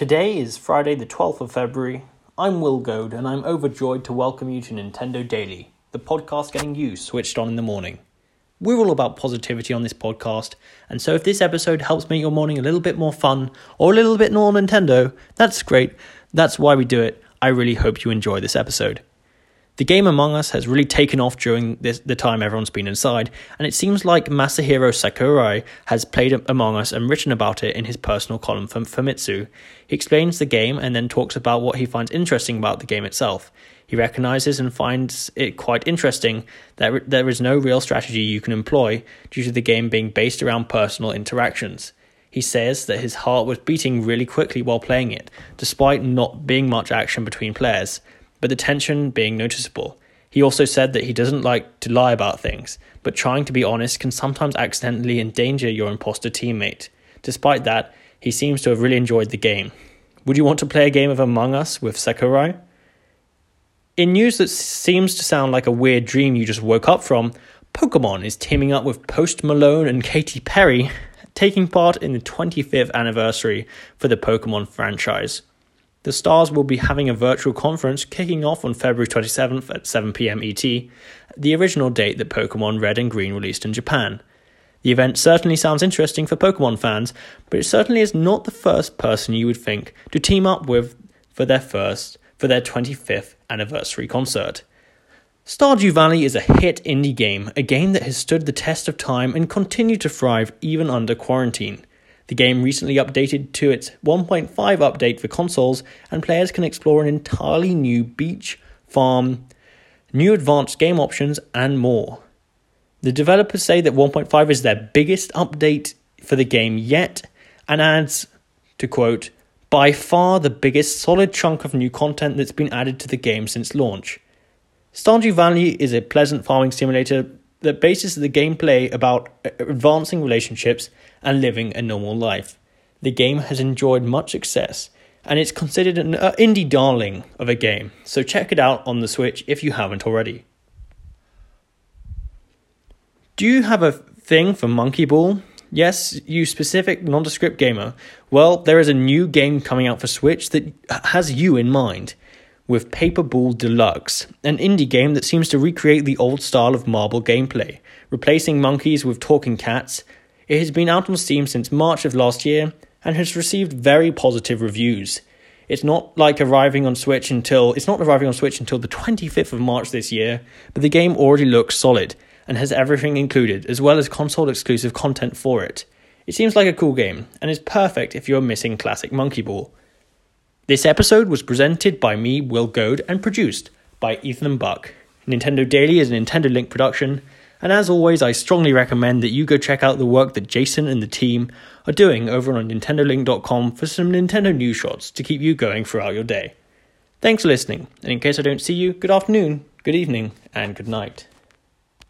Today is Friday, the 12th of February. I'm Will Goad, and I'm overjoyed to welcome you to Nintendo Daily, the podcast getting you switched on in the morning. We're all about positivity on this podcast, and so if this episode helps make your morning a little bit more fun or a little bit more Nintendo, that's great. That's why we do it. I really hope you enjoy this episode. The game Among Us has really taken off during this, the time everyone's been inside, and it seems like Masahiro Sakurai has played Among Us and written about it in his personal column for Famitsu. He explains the game and then talks about what he finds interesting about the game itself. He recognizes and finds it quite interesting that there is no real strategy you can employ due to the game being based around personal interactions. He says that his heart was beating really quickly while playing it, despite not being much action between players but the tension being noticeable. He also said that he doesn't like to lie about things, but trying to be honest can sometimes accidentally endanger your imposter teammate. Despite that, he seems to have really enjoyed the game. Would you want to play a game of Among Us with Sakurai? In news that seems to sound like a weird dream you just woke up from, Pokemon is teaming up with Post Malone and Katy Perry, taking part in the 25th anniversary for the Pokemon franchise. The Stars will be having a virtual conference kicking off on February 27th at 7pm ET, the original date that Pokemon Red and Green released in Japan. The event certainly sounds interesting for Pokemon fans, but it certainly is not the first person you would think to team up with for their first for their 25th anniversary concert. Stardew Valley is a hit indie game, a game that has stood the test of time and continued to thrive even under quarantine. The game recently updated to its 1.5 update for consoles, and players can explore an entirely new beach, farm, new advanced game options, and more. The developers say that 1.5 is their biggest update for the game yet, and adds, to quote, by far the biggest solid chunk of new content that's been added to the game since launch. Stardew Valley is a pleasant farming simulator that bases the gameplay about advancing relationships and living a normal life. The game has enjoyed much success and it's considered an uh, indie darling of a game, so check it out on the Switch if you haven't already. Do you have a thing for Monkey Ball? Yes, you specific nondescript gamer. Well, there is a new game coming out for Switch that has you in mind with Paper Ball Deluxe, an indie game that seems to recreate the old style of marble gameplay, replacing monkeys with talking cats. It has been out on Steam since March of last year and has received very positive reviews. It's not like arriving on Switch until it's not arriving on Switch until the 25th of March this year, but the game already looks solid and has everything included as well as console exclusive content for it. It seems like a cool game and is perfect if you're missing classic Monkey Ball. This episode was presented by me, Will Goad, and produced by Ethan Buck. Nintendo Daily is a Nintendo Link production, and as always, I strongly recommend that you go check out the work that Jason and the team are doing over on NintendoLink.com for some Nintendo news shots to keep you going throughout your day. Thanks for listening, and in case I don't see you, good afternoon, good evening, and good night.